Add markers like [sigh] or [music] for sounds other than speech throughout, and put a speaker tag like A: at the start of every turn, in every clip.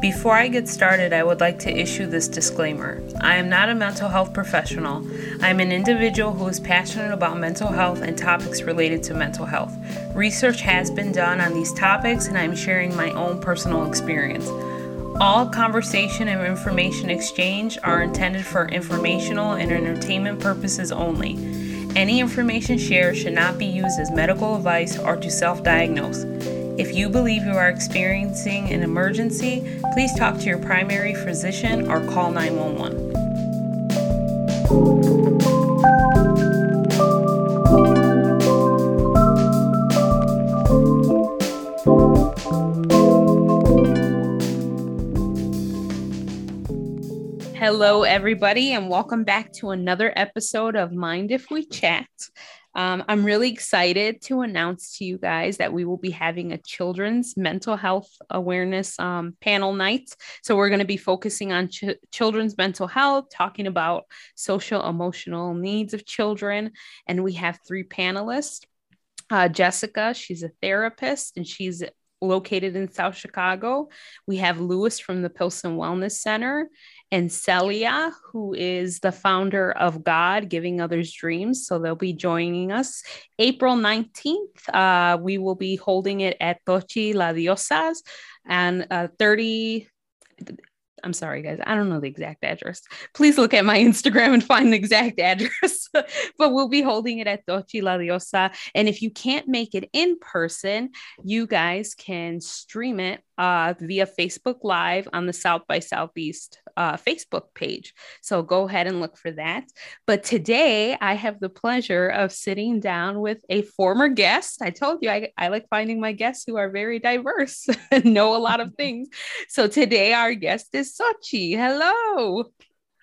A: Before I get started, I would like to issue this disclaimer. I am not a mental health professional. I am an individual who is passionate about mental health and topics related to mental health. Research has been done on these topics, and I am sharing my own personal experience. All conversation and information exchange are intended for informational and entertainment purposes only. Any information shared should not be used as medical advice or to self diagnose. If you believe you are experiencing an emergency, please talk to your primary physician or call 911. Hello, everybody, and welcome back to another episode of Mind If We Chat. Um, I'm really excited to announce to you guys that we will be having a children's mental health awareness um, panel night. So, we're going to be focusing on ch- children's mental health, talking about social emotional needs of children. And we have three panelists. Uh, Jessica, she's a therapist and she's located in South Chicago. We have Luis from the Pilsen Wellness Center and Celia, who is the founder of God Giving Others Dreams. So they'll be joining us April 19th. Uh, we will be holding it at Tochi La Diosas and uh, 30 I'm sorry, guys. I don't know the exact address. Please look at my Instagram and find the exact [laughs] address. but we'll be holding it at Tochi La Diosa. And if you can't make it in person, you guys can stream it uh, via Facebook Live on the South by Southeast uh, Facebook page. So go ahead and look for that. But today I have the pleasure of sitting down with a former guest. I told you I, I like finding my guests who are very diverse [laughs] and know a lot of [laughs] things. So today our guest is Xochi. Hello.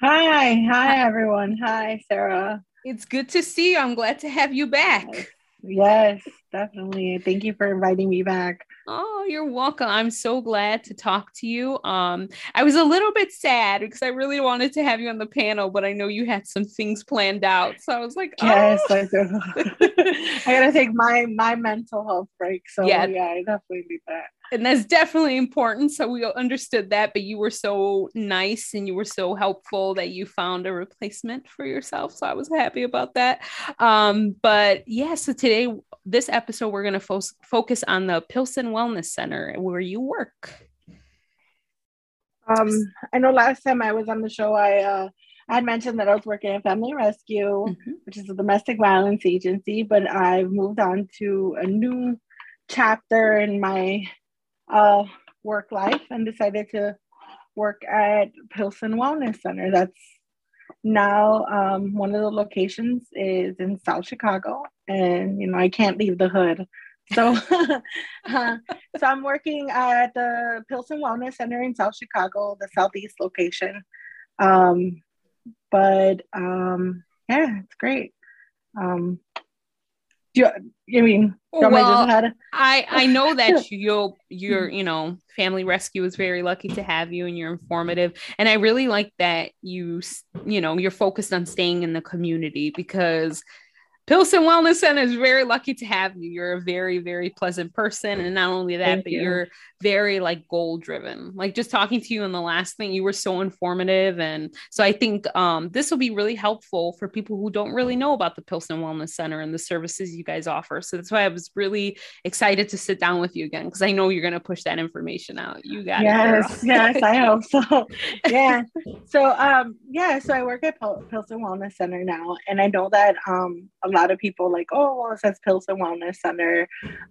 B: Hi. Hi, everyone. Hi, Sarah.
A: It's good to see you. I'm glad to have you back.
B: Yes, definitely. Thank you for inviting me back.
A: Oh, you're welcome. I'm so glad to talk to you. Um, I was a little bit sad because I really wanted to have you on the panel, but I know you had some things planned out. So I was like, oh.
B: Yes, I do. [laughs] [laughs] I gotta take my my mental health break. So yeah, yeah I definitely need that
A: and that's definitely important. So we understood that, but you were so nice and you were so helpful that you found a replacement for yourself. So I was happy about that. Um, but yeah, so today, this episode, we're going to fo- focus on the Pilsen Wellness Center where you work.
B: Um, I know last time I was on the show, I uh, I had mentioned that I was working at Family Rescue, mm-hmm. which is a domestic violence agency, but I've moved on to a new chapter in my uh, work life and decided to work at Pilsen Wellness Center. That's now um, one of the locations is in South Chicago, and you know I can't leave the hood. So, [laughs] uh, so I'm working at the Pilsen Wellness Center in South Chicago, the southeast location. Um, but um, yeah, it's great. Um, do you, I mean,
A: well, I I know that [laughs] you your you know family rescue is very lucky to have you and you're informative. And I really like that you you know you're focused on staying in the community because Pilsen Wellness Center is very lucky to have you. You're a very, very pleasant person. And not only that, Thank but you. are very like goal driven. Like just talking to you in the last thing, you were so informative. And so I think um, this will be really helpful for people who don't really know about the Pilsen Wellness Center and the services you guys offer. So that's why I was really excited to sit down with you again, because I know you're going to push that information out. You got
B: yes, it. Yes, yes, I hope so. [laughs] yeah. So, um, yeah, so I work at Pil- Pilsen Wellness Center now. And I know that um, a lot of people like, oh, well, it says Pilsen Wellness Center.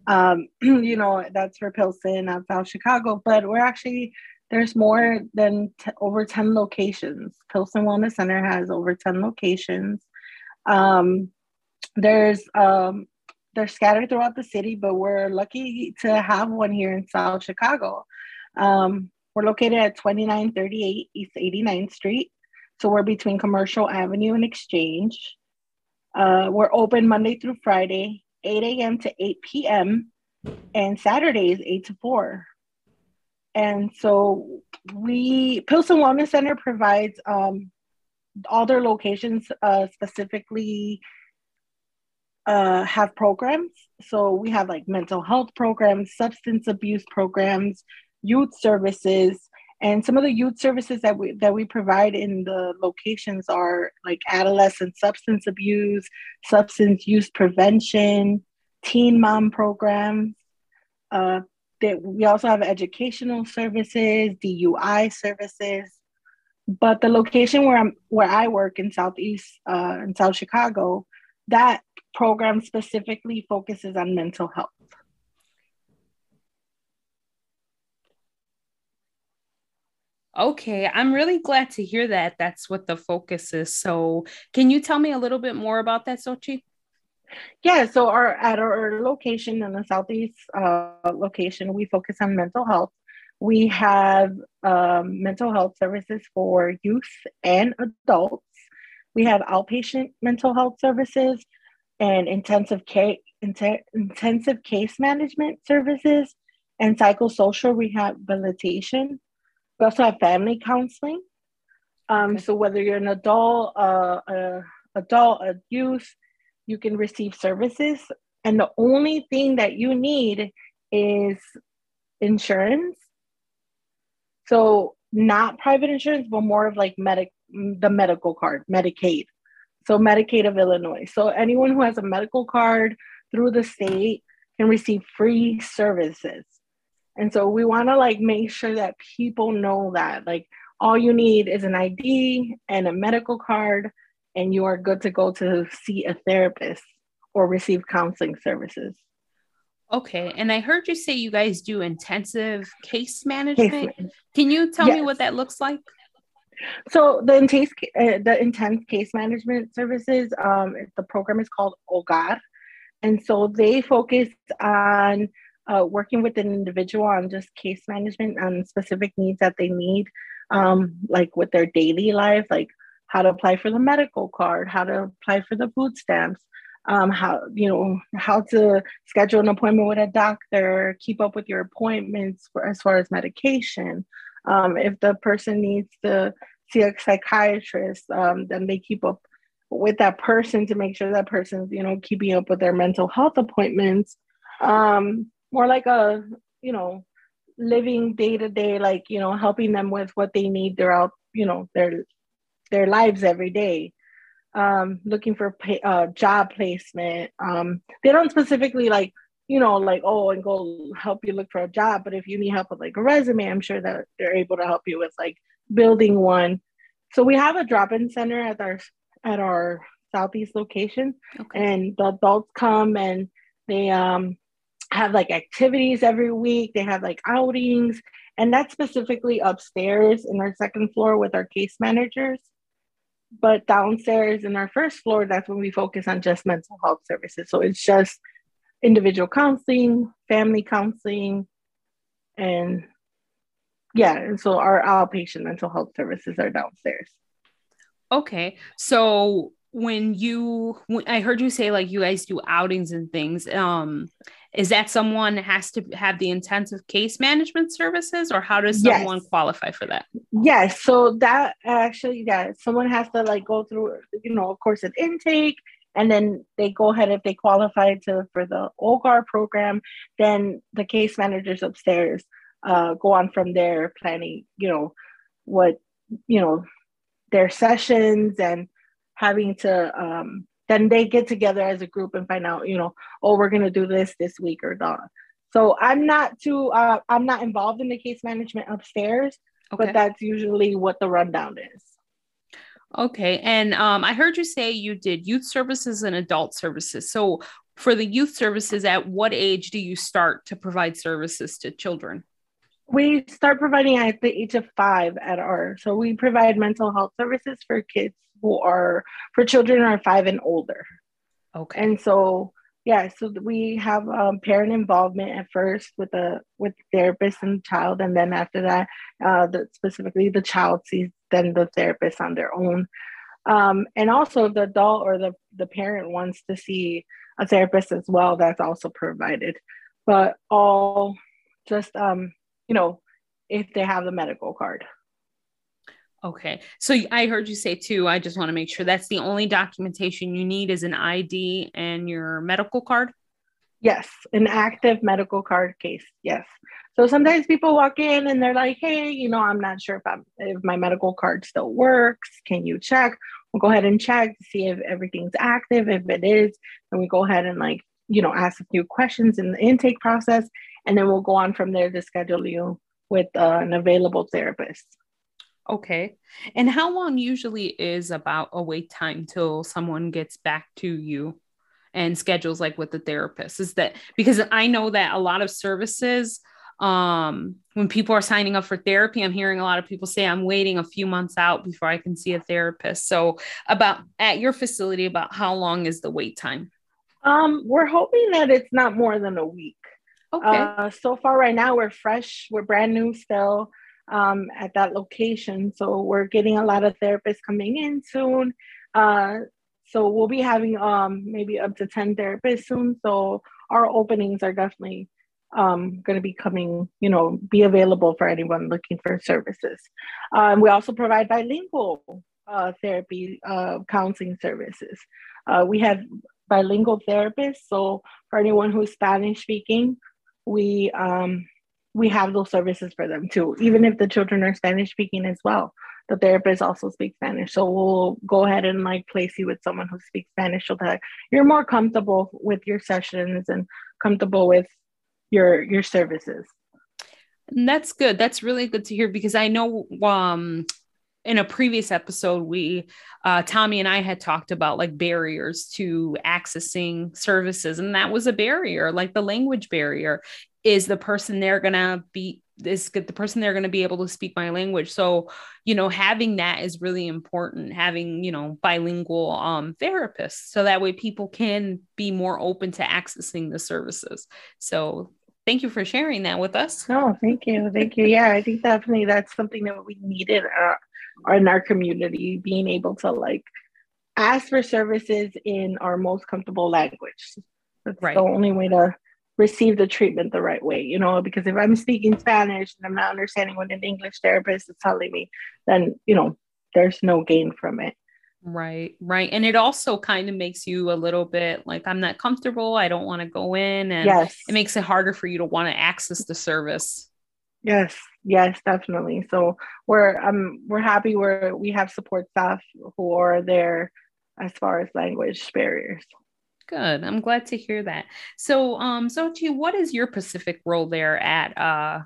B: Um, [clears throat] you know, that's for Pilsen of South Chicago, but we're actually there's more than t- over 10 locations. Pilsen Wellness Center has over 10 locations. Um, there's um, they're scattered throughout the city, but we're lucky to have one here in South Chicago. Um, we're located at 2938 East 89th Street. So we're between Commercial Avenue and Exchange. Uh, we're open Monday through Friday, 8 a.m. to 8 p.m., and Saturdays, 8 to 4. And so we, Pilsen Wellness Center provides um, all their locations uh, specifically uh, have programs. So we have like mental health programs, substance abuse programs, youth services, And some of the youth services that we that we provide in the locations are like adolescent substance abuse, substance use prevention, teen mom programs. Uh, that we also have educational services, DUI services. But the location where I'm where I work in Southeast uh, in South Chicago, that program specifically focuses on mental health.
A: Okay, I'm really glad to hear that. That's what the focus is. So, can you tell me a little bit more about that, Xochi?
B: Yeah, so our at our location in the southeast uh, location, we focus on mental health. We have um, mental health services for youth and adults. We have outpatient mental health services and intensive care, intensive case management services and psychosocial rehabilitation. We also have family counseling. Um, okay. So whether you're an adult, uh, a adult, a youth, you can receive services, and the only thing that you need is insurance. So not private insurance, but more of like medic the medical card, Medicaid. So Medicaid of Illinois. So anyone who has a medical card through the state can receive free services. And so we want to like make sure that people know that like all you need is an ID and a medical card and you are good to go to see a therapist or receive counseling services.
A: Okay. And I heard you say you guys do intensive case management. Case Can you tell yes. me what that looks like?
B: So the intense, uh, the intense case management services, um, the program is called OGAR. And so they focus on uh, working with an individual on just case management on specific needs that they need, um, like with their daily life, like how to apply for the medical card, how to apply for the food stamps, um, how you know how to schedule an appointment with a doctor, keep up with your appointments for, as far as medication. Um, if the person needs to see a psychiatrist, um, then they keep up with that person to make sure that person's you know keeping up with their mental health appointments. Um, more like a you know living day to day, like you know helping them with what they need throughout you know their their lives every day. Um, looking for pay, uh, job placement. Um, they don't specifically like you know like oh and go help you look for a job but if you need help with like a resume i'm sure that they're able to help you with like building one. So we have a drop-in center at our at our southeast location okay. and the adults come and they um have like activities every week they have like outings and that's specifically upstairs in our second floor with our case managers but downstairs in our first floor, that's when we focus on just mental health services. So it's just individual counseling, family counseling, and yeah, and so our outpatient mental health services are downstairs.
A: Okay. So when you when I heard you say like you guys do outings and things, um is that someone has to have the intensive case management services or how does someone yes. qualify for that
B: yes so that actually yeah someone has to like go through you know of course an intake and then they go ahead if they qualify to for the ogar program then the case managers upstairs uh, go on from there planning you know what you know their sessions and having to um, then they get together as a group and find out, you know, oh, we're going to do this this week or not. So I'm not too, uh, I'm not involved in the case management upstairs, okay. but that's usually what the rundown is.
A: Okay. And um, I heard you say you did youth services and adult services. So for the youth services, at what age do you start to provide services to children?
B: We start providing at the age of five at our, so we provide mental health services for kids who are for children are five and older. Okay. And so yeah, so we have um, parent involvement at first with the with therapist and child, and then after that, uh, the, specifically the child sees then the therapist on their own. Um, and also the adult or the, the parent wants to see a therapist as well that's also provided but all just um, you know if they have the medical card
A: Okay. So I heard you say too, I just want to make sure that's the only documentation you need is an ID and your medical card.
B: Yes, an active medical card case. Yes. So sometimes people walk in and they're like, "Hey, you know, I'm not sure if I'm if my medical card still works. Can you check?" We'll go ahead and check to see if everything's active. If it is, then we go ahead and like you know ask a few questions in the intake process, and then we'll go on from there to schedule you with uh, an available therapist.
A: Okay. And how long usually is about a wait time till someone gets back to you and schedules like with the therapist? Is that because I know that a lot of services um when people are signing up for therapy i'm hearing a lot of people say i'm waiting a few months out before i can see a therapist. So about at your facility about how long is the wait time?
B: Um we're hoping that it's not more than a week. Okay. Uh, so far right now we're fresh we're brand new still um, at that location. So we're getting a lot of therapists coming in soon. Uh, so we'll be having um, maybe up to 10 therapists soon. So our openings are definitely um, going to be coming, you know, be available for anyone looking for services. Um, we also provide bilingual uh, therapy uh, counseling services. Uh, we have bilingual therapists. So for anyone who's Spanish speaking, we um, we have those services for them too, even if the children are Spanish speaking as well. The therapist also speaks Spanish. So we'll go ahead and like place you with someone who speaks Spanish so that you're more comfortable with your sessions and comfortable with your your services.
A: And that's good. That's really good to hear because I know um in a previous episode we uh, tommy and i had talked about like barriers to accessing services and that was a barrier like the language barrier is the person they're gonna be is the person they're going to be able to speak my language. So you know having that is really important having you know bilingual um therapists so that way people can be more open to accessing the services. So thank you for sharing that with us.
B: Oh thank you thank you. Yeah i think definitely that's something that we needed uh, in our community being able to like ask for services in our most comfortable language. That's right. the only way to receive the treatment the right way, you know, because if I'm speaking Spanish and I'm not understanding what an English therapist is telling me, then, you know, there's no gain from it.
A: Right, right. And it also kind of makes you a little bit like, I'm not comfortable. I don't want to go in. And yes. it makes it harder for you to want to access the service.
B: Yes, yes, definitely. So we're um we're happy where we have support staff who are there as far as language barriers.
A: Good. I'm glad to hear that. So, um, Xochitl, what is your Pacific role there at uh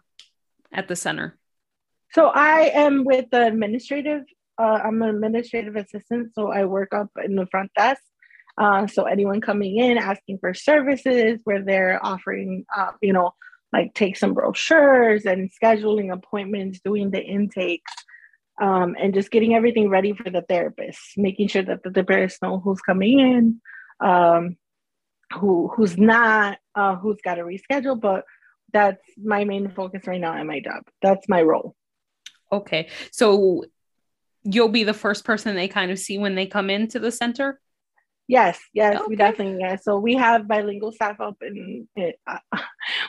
A: at the center?
B: So I am with the administrative. Uh, I'm an administrative assistant, so I work up in the front desk. Uh, so anyone coming in asking for services, where they're offering, uh, you know, like take some brochures and scheduling appointments, doing the intakes, um, and just getting everything ready for the therapist, making sure that the therapists know who's coming in, um, who who's not uh, who's got to reschedule but that's my main focus right now at my job. That's my role.
A: Okay. So you'll be the first person they kind of see when they come into the center?
B: Yes yes okay. we definitely yes so we have bilingual staff up in uh, [laughs]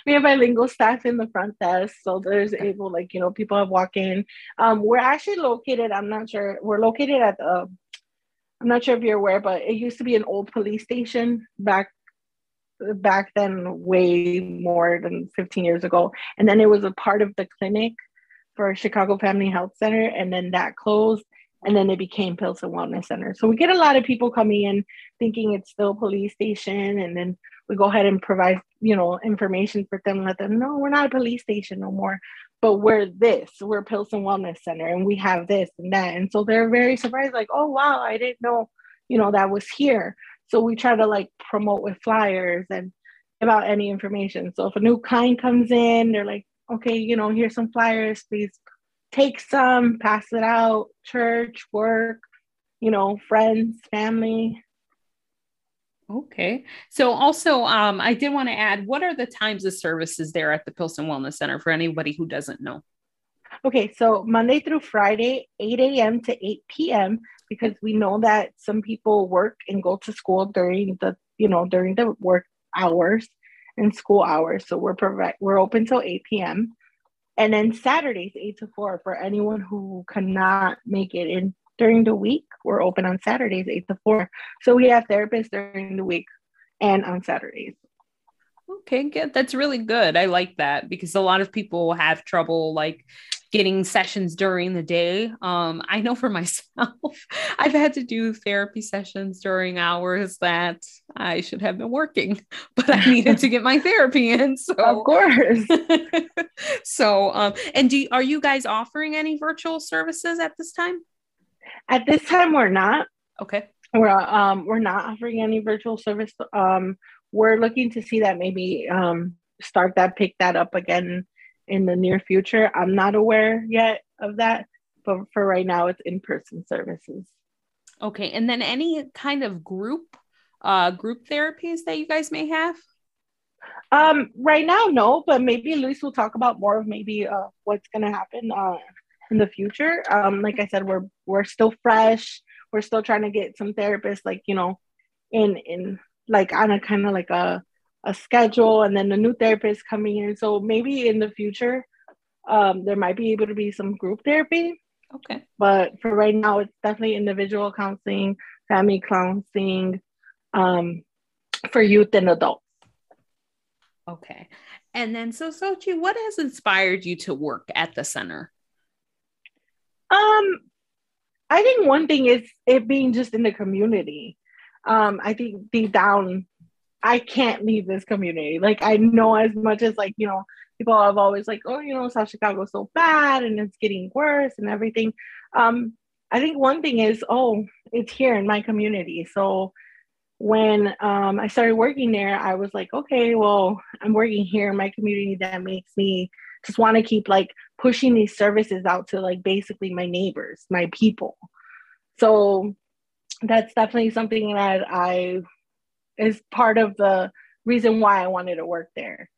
B: we have bilingual staff in the front desk. So there's able like you know people have walk in. Um we're actually located i'm not sure we're located at the I'm not sure if you're aware, but it used to be an old police station back back then way more than 15 years ago. And then it was a part of the clinic for chicago family health center and then that closed and then it became pilsen wellness center. So we get a lot of people coming in thinking it's still police station and then we go ahead and provide you know information for them let them know we're not a police station no more but we're this we're pilsen wellness center and we have this and that. And so they're very surprised like oh wow i didn't know you know that was here. So we try to like promote with flyers and about any information. So if a new client comes in they're like okay you know here's some flyers please take some pass it out church work you know friends family
A: Okay. So also um I did want to add what are the times of services there at the Pilsen Wellness Center for anybody who doesn't know?
B: Okay, so Monday through Friday, 8 a.m. to 8 p.m. because we know that some people work and go to school during the you know during the work hours and school hours. So we're provide we're open till 8 p.m. And then Saturdays 8 to 4 for anyone who cannot make it in during the week. We're open on Saturdays, 8 to 4. So we have therapists during the week and on Saturdays.
A: Okay, good. That's really good. I like that because a lot of people have trouble like getting sessions during the day. Um, I know for [laughs] myself, I've had to do therapy sessions during hours that I should have been working, [laughs] but I needed to get my therapy in. So [laughs]
B: of course.
A: so um, and do are you guys offering any virtual services at this time?
B: At this time, we're not.
A: Okay.
B: We're um we're not offering any virtual service. Um, we're looking to see that maybe um start that pick that up again in the near future. I'm not aware yet of that, but for right now, it's in person services.
A: Okay, and then any kind of group uh group therapies that you guys may have?
B: Um, right now, no, but maybe Luis will talk about more of maybe uh what's gonna happen uh in the future. Um, like I said, we're we're still fresh. We're still trying to get some therapists, like you know, in in like on a kind of like a a schedule and then a new therapist coming in. So maybe in the future, um, there might be able to be some group therapy.
A: Okay.
B: But for right now, it's definitely individual counseling, family counseling um, for youth and adults.
A: Okay. And then, so Xochi, what has inspired you to work at the center?
B: Um, I think one thing is it being just in the community. Um, I think deep down, I can't leave this community. Like I know as much as like, you know, people have always like, oh, you know, South Chicago's so bad and it's getting worse and everything. Um, I think one thing is, oh, it's here in my community. So when um, I started working there, I was like, okay, well, I'm working here in my community. That makes me just want to keep like pushing these services out to like basically my neighbors, my people. So that's definitely something that I is part of the reason why I wanted to work there.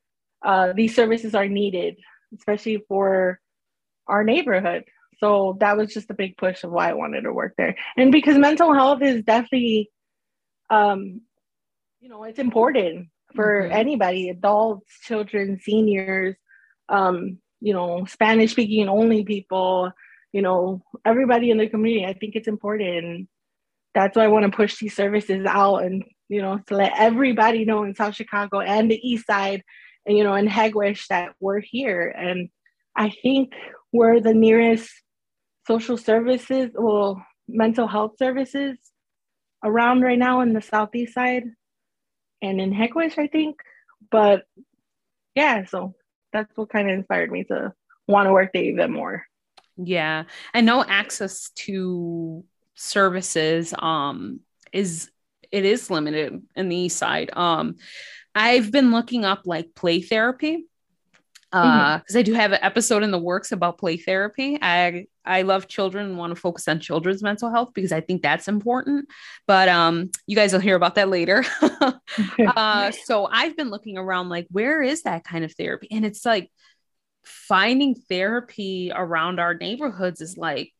B: Uh, these services are needed, especially for our neighborhood. So that was just a big push of why I wanted to work there. And because mental health is definitely, um, you know, it's important for mm-hmm. anybody, adults, children, seniors, um, you know, Spanish speaking only people, you know, everybody in the community. I think it's important. That's why I want to push these services out and you know, to let everybody know in South Chicago and the East Side, and you know, in Hegewisch that we're here. And I think we're the nearest social services, well, mental health services around right now in the Southeast Side and in Hegewisch, I think. But yeah, so that's what kind of inspired me to want to work there even more.
A: Yeah, I know access to services um is it is limited in the east side. Um, I've been looking up like play therapy because uh, mm-hmm. I do have an episode in the works about play therapy. I I love children and want to focus on children's mental health because I think that's important. But um, you guys will hear about that later. [laughs] [laughs] uh, so I've been looking around like where is that kind of therapy, and it's like finding therapy around our neighborhoods is like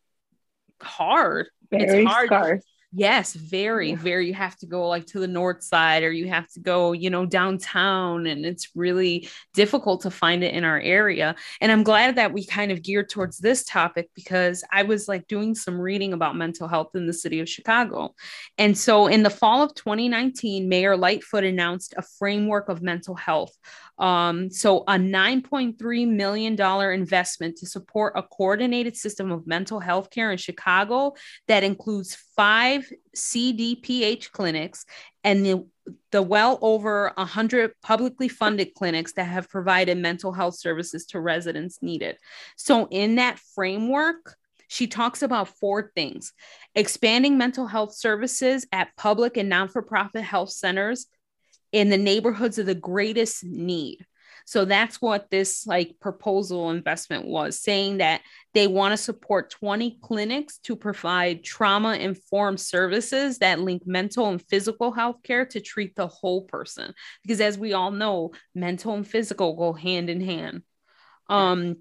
A: hard.
B: Very it's hard. Scarce.
A: Yes, very, very. You have to go like to the north side or you have to go, you know, downtown. And it's really difficult to find it in our area. And I'm glad that we kind of geared towards this topic because I was like doing some reading about mental health in the city of Chicago. And so in the fall of 2019, Mayor Lightfoot announced a framework of mental health um, so, a $9.3 million investment to support a coordinated system of mental health care in Chicago that includes five CDPH clinics and the, the well over 100 publicly funded clinics that have provided mental health services to residents needed. So, in that framework, she talks about four things expanding mental health services at public and non for profit health centers in the neighborhoods of the greatest need. So that's what this like proposal investment was saying that they want to support 20 clinics to provide trauma informed services that link mental and physical health care to treat the whole person. Because as we all know, mental and physical go hand in hand. Um,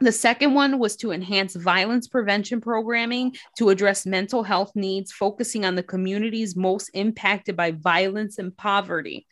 A: the second one was to enhance violence prevention programming to address mental health needs, focusing on the communities most impacted by violence and poverty.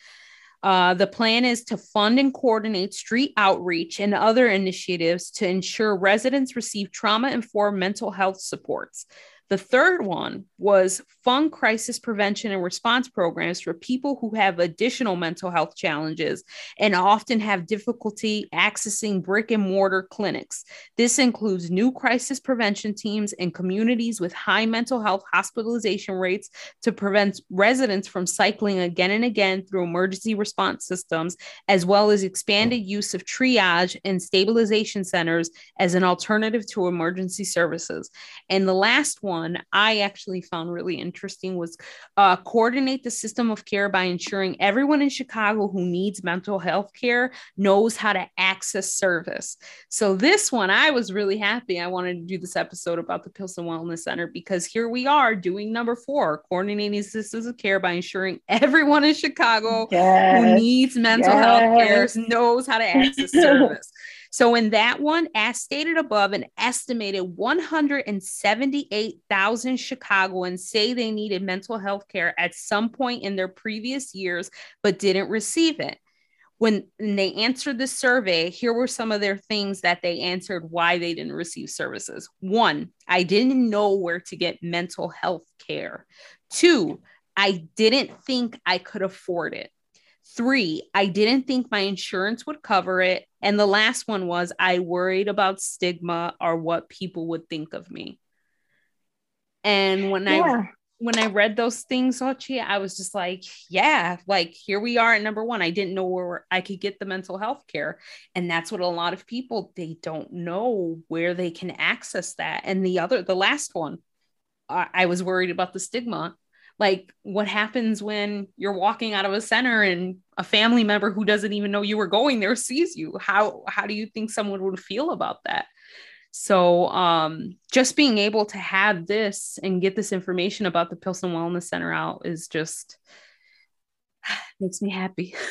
A: Uh, the plan is to fund and coordinate street outreach and other initiatives to ensure residents receive trauma informed mental health supports. The third one was fund crisis prevention and response programs for people who have additional mental health challenges and often have difficulty accessing brick and mortar clinics. This includes new crisis prevention teams in communities with high mental health hospitalization rates to prevent residents from cycling again and again through emergency response systems, as well as expanded use of triage and stabilization centers as an alternative to emergency services. And the last one, one I actually found really interesting was uh, coordinate the system of care by ensuring everyone in Chicago who needs mental health care knows how to access service. So, this one, I was really happy. I wanted to do this episode about the Pilsen Wellness Center because here we are doing number four coordinating systems of care by ensuring everyone in Chicago yes. who needs mental yes. health care knows how to access [laughs] service. So, in that one, as stated above, an estimated 178,000 Chicagoans say they needed mental health care at some point in their previous years, but didn't receive it. When they answered the survey, here were some of their things that they answered why they didn't receive services. One, I didn't know where to get mental health care. Two, I didn't think I could afford it. Three, I didn't think my insurance would cover it. And the last one was I worried about stigma or what people would think of me. And when yeah. I when I read those things, Ochi, I was just like, yeah, like here we are at number one. I didn't know where I could get the mental health care. And that's what a lot of people, they don't know where they can access that. And the other, the last one, I, I was worried about the stigma like what happens when you're walking out of a center and a family member who doesn't even know you were going there sees you? How how do you think someone would feel about that? So um just being able to have this and get this information about the pilsen wellness center out is just [sighs] makes me happy. [laughs]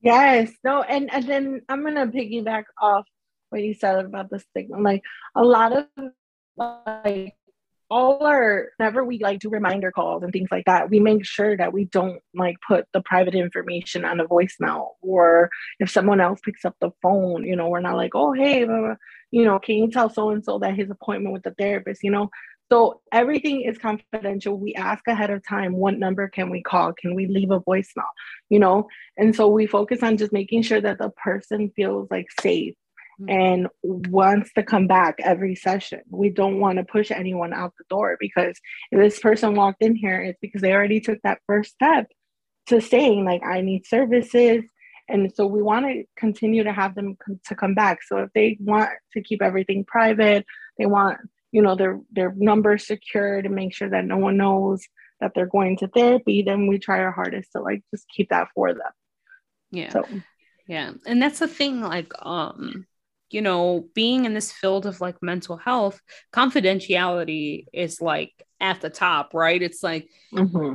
B: Yes. No and and then i'm gonna piggyback off what you said about the stigma. Like a lot of like all our whenever we like do reminder calls and things like that we make sure that we don't like put the private information on a voicemail or if someone else picks up the phone you know we're not like oh hey you know can you tell so and so that his appointment with the therapist? you know? So everything is confidential. We ask ahead of time what number can we call? Can we leave a voicemail? you know? And so we focus on just making sure that the person feels like safe. And wants to come back every session. We don't want to push anyone out the door because if this person walked in here, it's because they already took that first step to saying, like, I need services. And so we want to continue to have them to come back. So if they want to keep everything private, they want, you know, their their numbers secure to make sure that no one knows that they're going to therapy, then we try our hardest to like just keep that for them.
A: Yeah. So yeah. And that's the thing, like, um, you know, being in this field of like mental health, confidentiality is like at the top, right? It's like mm-hmm.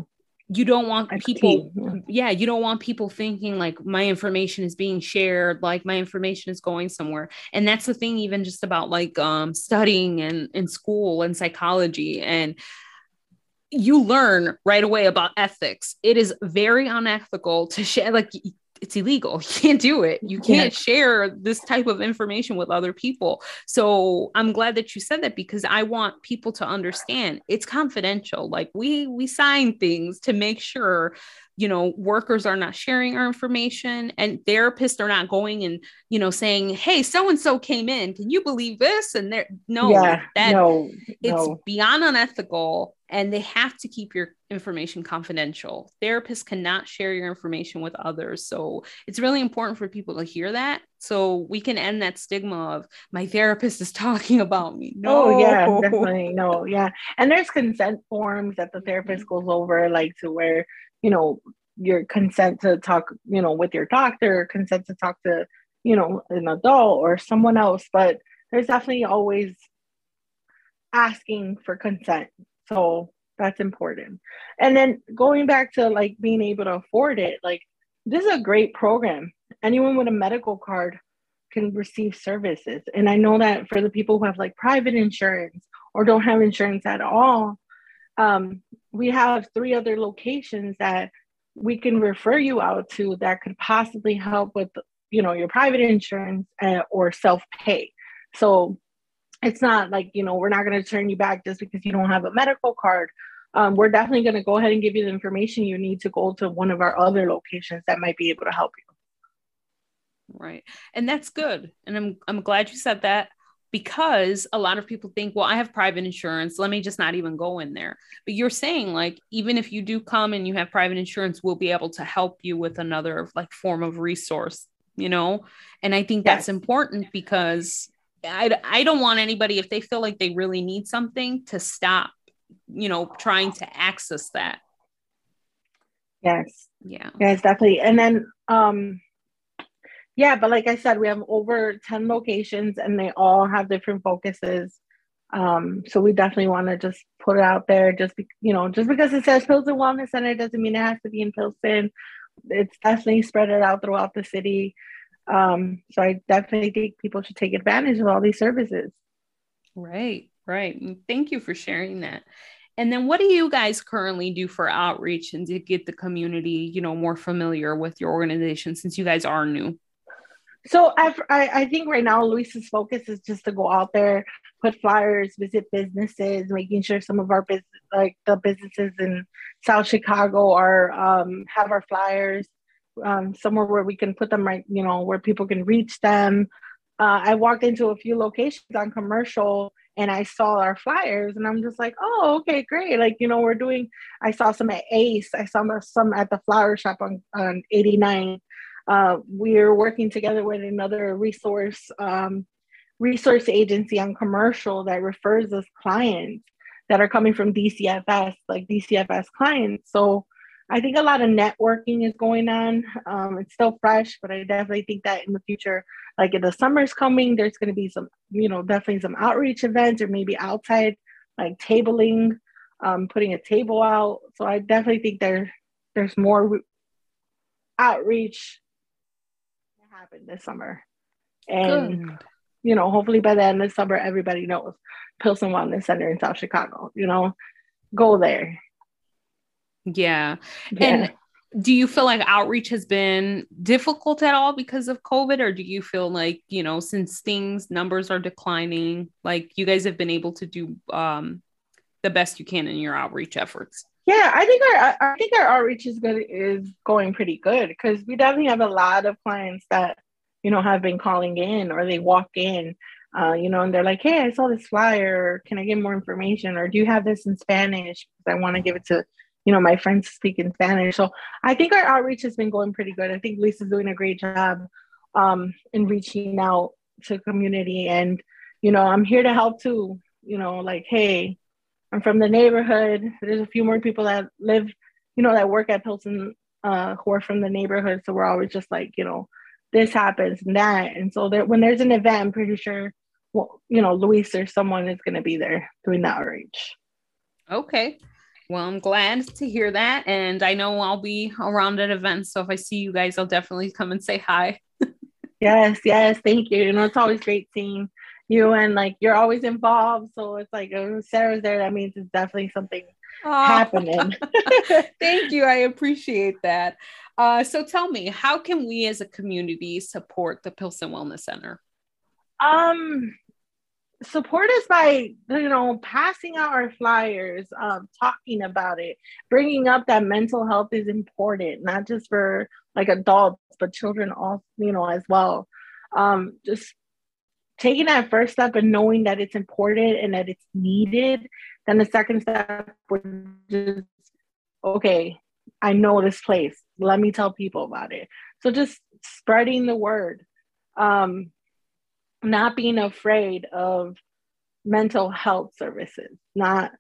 A: you don't want people, yeah. yeah, you don't want people thinking like my information is being shared, like my information is going somewhere. And that's the thing, even just about like um, studying and in school and psychology and you learn right away about ethics. It is very unethical to share, like, it's illegal. [laughs] You can't do it. You can't yeah. share this type of information with other people. So I'm glad that you said that because I want people to understand it's confidential. Like we we sign things to make sure you know workers are not sharing our information and therapists are not going and you know saying hey so and so came in. Can you believe this? And there no yeah, that no, it's no. beyond unethical and they have to keep your information confidential. Therapists cannot share your information with others. So it's really important for people to hear that so we can end that stigma of my therapist is [laughs] talking about me.
B: No oh, yeah definitely. No yeah. And there's consent forms that the therapist mm-hmm. goes over like to where you know your consent to talk you know with your doctor consent to talk to you know an adult or someone else but there's definitely always asking for consent. So that's important. And then going back to like being able to afford it like this is a great program. Anyone with a medical card can receive services. And i know that for the people who have like private insurance or don't have insurance at all um, we have three other locations that we can refer you out to that could possibly help with you know your private insurance uh, or self-pay. So it's not like you know we're not going to turn you back just because you don't have a medical card. Um, we're definitely going to go ahead and give you the information you need to go to one of our other locations that might be able to help you.
A: Right. And that's good. And i'm i'm glad you said that because a lot of people think well i have private insurance let me just not even go in there. But you're saying like even if you do come and you have private insurance we'll be able to help you with another like form of resource you know? And i think that's yes. important because I, I don't want anybody if they feel like they really need something to stop you know trying to access that.
B: Yes.
A: Yeah.
B: Yes definitely and then um yeah but like i said we have over 10 locations and they all have different focuses um so we definitely want to just put it out there just be, you know just because it says pilsen wellness center doesn't mean it has to be in pilsen it's definitely spread it out throughout the city um, so I definitely think people should take advantage of all these services.
A: Right, right. Thank you for sharing that. And then what do you guys currently do for outreach and to get the community, you know, more familiar with your organization since you guys are new?
B: So I, I think right now Luis's focus is just to go out there, put flyers, visit businesses, making sure some of our business, like the businesses in South Chicago, are um, have our flyers um, somewhere where we can put them right, you know, where people can reach them. Uh, I walked into a few locations on commercial and I saw our flyers and I'm just like, oh, okay, great. Like, you know, we're doing, I saw some at Ace, I saw some at the flower shop on, on 89. Uh, we're working together with another resource, um, resource agency on commercial that refers us clients that are coming from DCFS, like DCFS clients. So I think a lot of networking is going on. Um, it's still fresh, but I definitely think that in the future, like if the summer's coming, there's going to be some, you know, definitely some outreach events or maybe outside, like tabling, um, putting a table out. So I definitely think there there's more outreach to happen this summer, and Good. you know, hopefully by the end of summer, everybody knows Pilsen Wellness Center in South Chicago. You know, go there
A: yeah. yeah. And do you feel like outreach has been difficult at all because of COVID? Or do you feel like, you know, since things numbers are declining, like you guys have been able to do um, the best you can in your outreach efforts?
B: Yeah, I think our I think our outreach is good is going pretty good because we definitely have a lot of clients that you know have been calling in or they walk in, uh, you know, and they're like, "Hey, I saw this flyer. Can I get more information? Or do you have this in Spanish? Because I want to give it to you know, my friends speak in Spanish. So I think our outreach has been going pretty good. I think Lisa's doing a great job um, in reaching out to community. And, you know, I'm here to help too. You know, like, hey, I'm from the neighborhood. There's a few more people that live, you know, that work at Pilsen uh, who are from the neighborhood. So we're always just like, you know, this happens and that. And so there, when there's an event, I'm pretty sure, well, you know, Luis or someone is going to be there doing the outreach.
A: Okay. Well, I'm glad to hear that. And I know I'll be around at events. So if I see you guys, I'll definitely come and say hi. [laughs]
B: yes, yes. Thank you. You know, it's always great seeing you and like you're always involved. So it's like Sarah's there. That means it's definitely something happening. [laughs] [laughs]
A: Thank you. I appreciate that. Uh, so tell me, how can we as a community support the Pilsen Wellness Center?
B: Um, support us by you know passing out our flyers um, talking about it bringing up that mental health is important not just for like adults but children also you know as well um, just taking that first step and knowing that it's important and that it's needed then the second step would just okay i know this place let me tell people about it so just spreading the word um, not being afraid of mental health services, not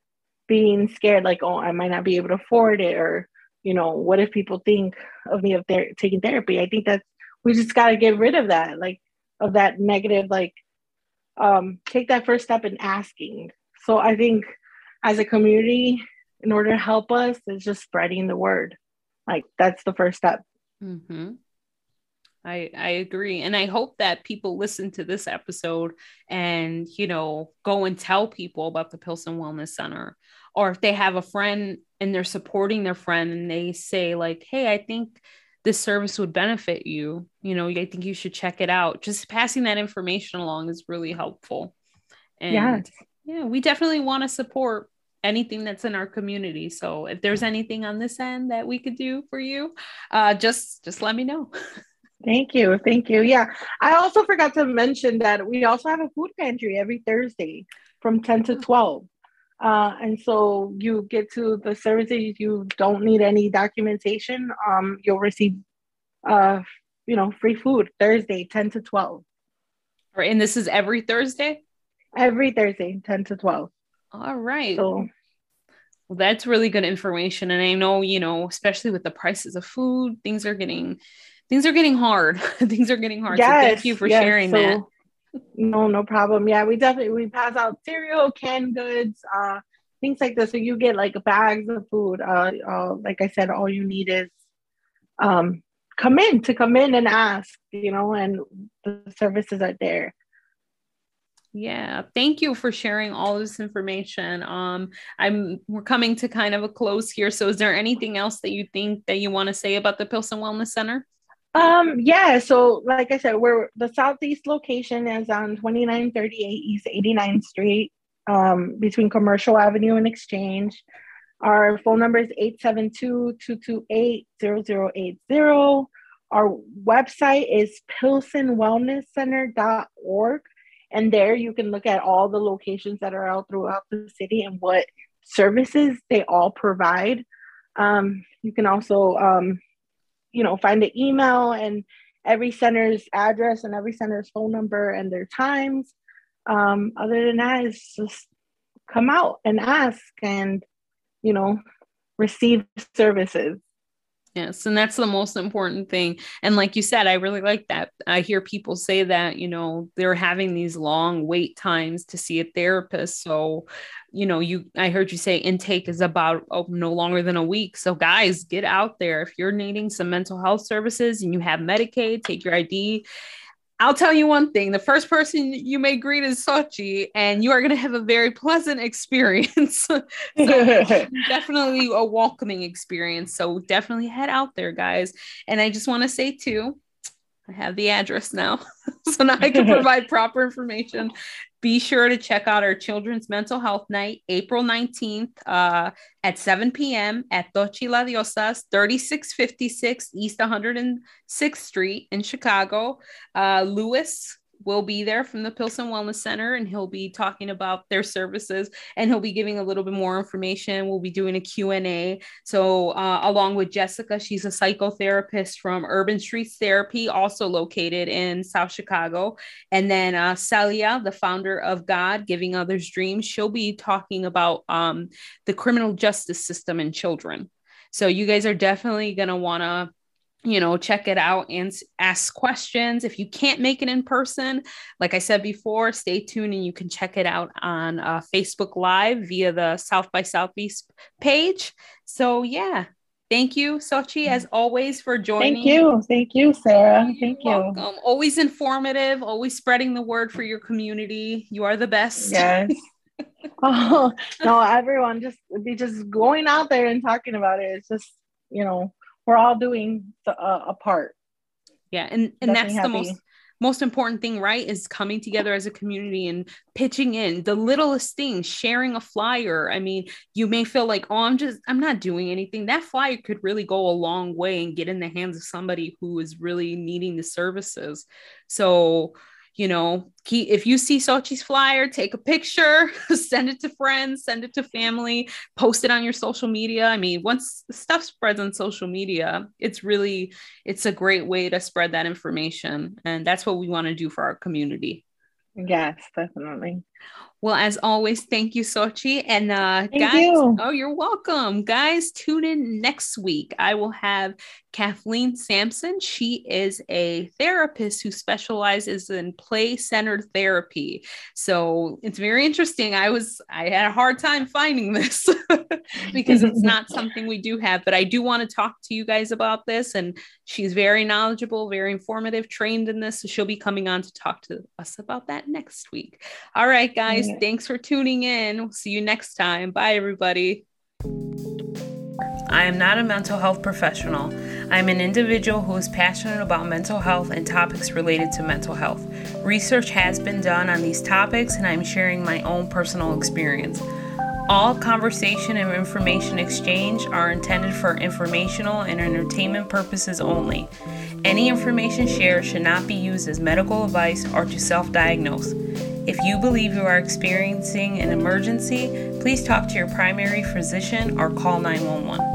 B: being scared like, oh, I might not be able to afford it, or you know, what if people think of me of they're taking therapy? I think that's we just got to get rid of that, like of that negative, like um, take that first step in asking. So I think as a community, in order to help us, is just spreading the word. Like that's the first step.
A: Mm-hmm. I, I agree. And I hope that people listen to this episode and, you know, go and tell people about the Pilsen Wellness Center. Or if they have a friend and they're supporting their friend and they say, like, hey, I think this service would benefit you, you know, I think you should check it out. Just passing that information along is really helpful. And yes. yeah, we definitely want to support anything that's in our community. So if there's anything on this end that we could do for you, uh, just just let me know. [laughs]
B: Thank you. Thank you. Yeah. I also forgot to mention that we also have a food pantry every Thursday from 10 to 12. Uh, and so you get to the services, you don't need any documentation. Um, you'll receive, uh, you know, free food Thursday, 10 to 12.
A: Right. And this is every Thursday?
B: Every Thursday, 10 to 12.
A: All right. So well, that's really good information. And I know, you know, especially with the prices of food, things are getting things are getting hard. [laughs] things are getting hard. Yes, so thank you for yes. sharing so, that.
B: No, no problem. Yeah, we definitely we pass out cereal, canned goods, uh, things like this. So you get like bags of food. Uh, uh, like I said, all you need is um come in to come in and ask, you know, and the services are there.
A: Yeah, thank you for sharing all this information. Um, I'm we're coming to kind of a close here. So, is there anything else that you think that you want to say about the Pilsen Wellness Center?
B: Um, yeah, so like I said, we're the southeast location is on 2938 East 89th Street, um, between Commercial Avenue and Exchange. Our phone number is 872-228-0080. Our website is pilsenwellnesscenter.org. And there you can look at all the locations that are out throughout the city and what services they all provide. Um, you can also um, you know, find the email and every center's address and every center's phone number and their times. Um, other than that, it's just come out and ask and, you know, receive services.
A: Yes, and that's the most important thing. And like you said, I really like that. I hear people say that, you know, they're having these long wait times to see a therapist. So, you know, you I heard you say intake is about oh, no longer than a week. So guys, get out there. If you're needing some mental health services and you have Medicaid, take your ID I'll tell you one thing the first person you may greet is Xochi, and you are going to have a very pleasant experience. [laughs] [laughs] definitely a welcoming experience. So definitely head out there, guys. And I just want to say, too, I have the address now. [laughs] so now I can [laughs] provide proper information be sure to check out our Children's Mental Health Night, April 19th uh, at 7 p.m. at Tochi La Diosas, 3656 East 106th Street in Chicago. Uh, Luis will be there from the Pilsen Wellness Center and he'll be talking about their services and he'll be giving a little bit more information. We'll be doing a Q&A. So uh, along with Jessica, she's a psychotherapist from Urban Streets Therapy, also located in South Chicago. And then uh, Celia, the founder of God, Giving Others Dreams, she'll be talking about um, the criminal justice system and children. So you guys are definitely going to want to you know, check it out and ask questions. If you can't make it in person, like I said before, stay tuned and you can check it out on uh, Facebook Live via the South by Southeast page. So, yeah, thank you, Xochi, as always, for joining.
B: Thank you. Thank you, Sarah. Thank you.
A: Welcome. Always informative, always spreading the word for your community. You are the best.
B: Yes. [laughs] [laughs] oh, no, everyone just be just going out there and talking about it. It's just, you know, we're all doing the, uh, a part.
A: Yeah, and and that's happy. the most most important thing, right? Is coming together as a community and pitching in the littlest things, sharing a flyer. I mean, you may feel like, oh, I'm just, I'm not doing anything. That flyer could really go a long way and get in the hands of somebody who is really needing the services. So, you know, if you see Xochi's flyer, take a picture, [laughs] send it to friends, send it to family, post it on your social media. I mean, once stuff spreads on social media, it's really it's a great way to spread that information, and that's what we want to do for our community.
B: Yes, definitely.
A: Well, as always, thank you, Xochi. And uh, guys, you. oh, you're welcome. Guys, tune in next week. I will have Kathleen Sampson. She is a therapist who specializes in play centered therapy. So it's very interesting. I was, I had a hard time finding this [laughs] because it's [laughs] not something we do have, but I do want to talk to you guys about this. And she's very knowledgeable, very informative, trained in this. So she'll be coming on to talk to us about that next week. All right, guys. Thanks for tuning in. We'll see you next time. Bye, everybody. I am not a mental health professional. I'm an individual who is passionate about mental health and topics related to mental health. Research has been done on these topics, and I'm sharing my own personal experience. All conversation and information exchange are intended for informational and entertainment purposes only. Any information shared should not be used as medical advice or to self diagnose. If you believe you are experiencing an emergency, please talk to your primary physician or call 911.